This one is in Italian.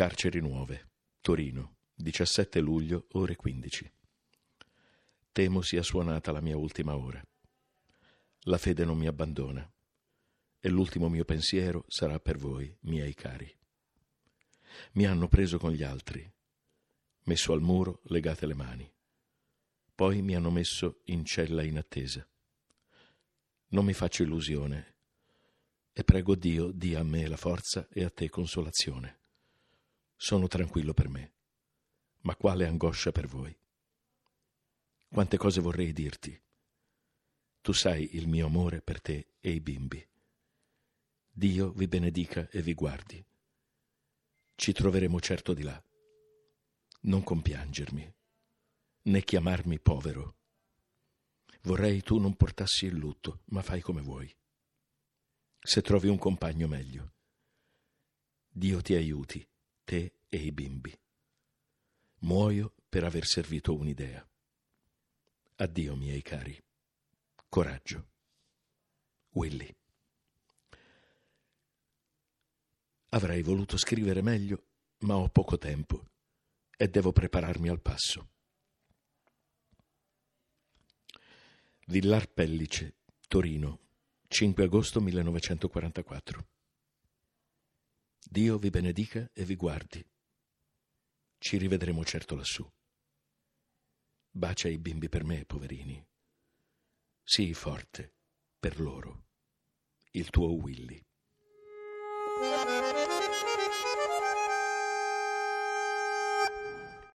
Carceri Nuove, Torino, 17 luglio, ore 15. Temo sia suonata la mia ultima ora. La fede non mi abbandona e l'ultimo mio pensiero sarà per voi, miei cari. Mi hanno preso con gli altri, messo al muro legate le mani. Poi mi hanno messo in cella in attesa. Non mi faccio illusione e prego Dio dia a me la forza e a te consolazione sono tranquillo per me, ma quale angoscia per voi. Quante cose vorrei dirti. Tu sai il mio amore per te e i bimbi. Dio vi benedica e vi guardi. Ci troveremo certo di là. Non compiangermi, né chiamarmi povero. Vorrei tu non portassi il lutto, ma fai come vuoi. Se trovi un compagno meglio. Dio ti aiuti te e i bimbi. Muoio per aver servito un'idea. Addio, miei cari. Coraggio. Willy. Avrei voluto scrivere meglio, ma ho poco tempo e devo prepararmi al passo. Villar Pellice, Torino, 5 agosto 1944. Dio vi benedica e vi guardi. Ci rivedremo certo lassù. Bacia i bimbi per me, poverini. Sii forte per loro. Il tuo Willy.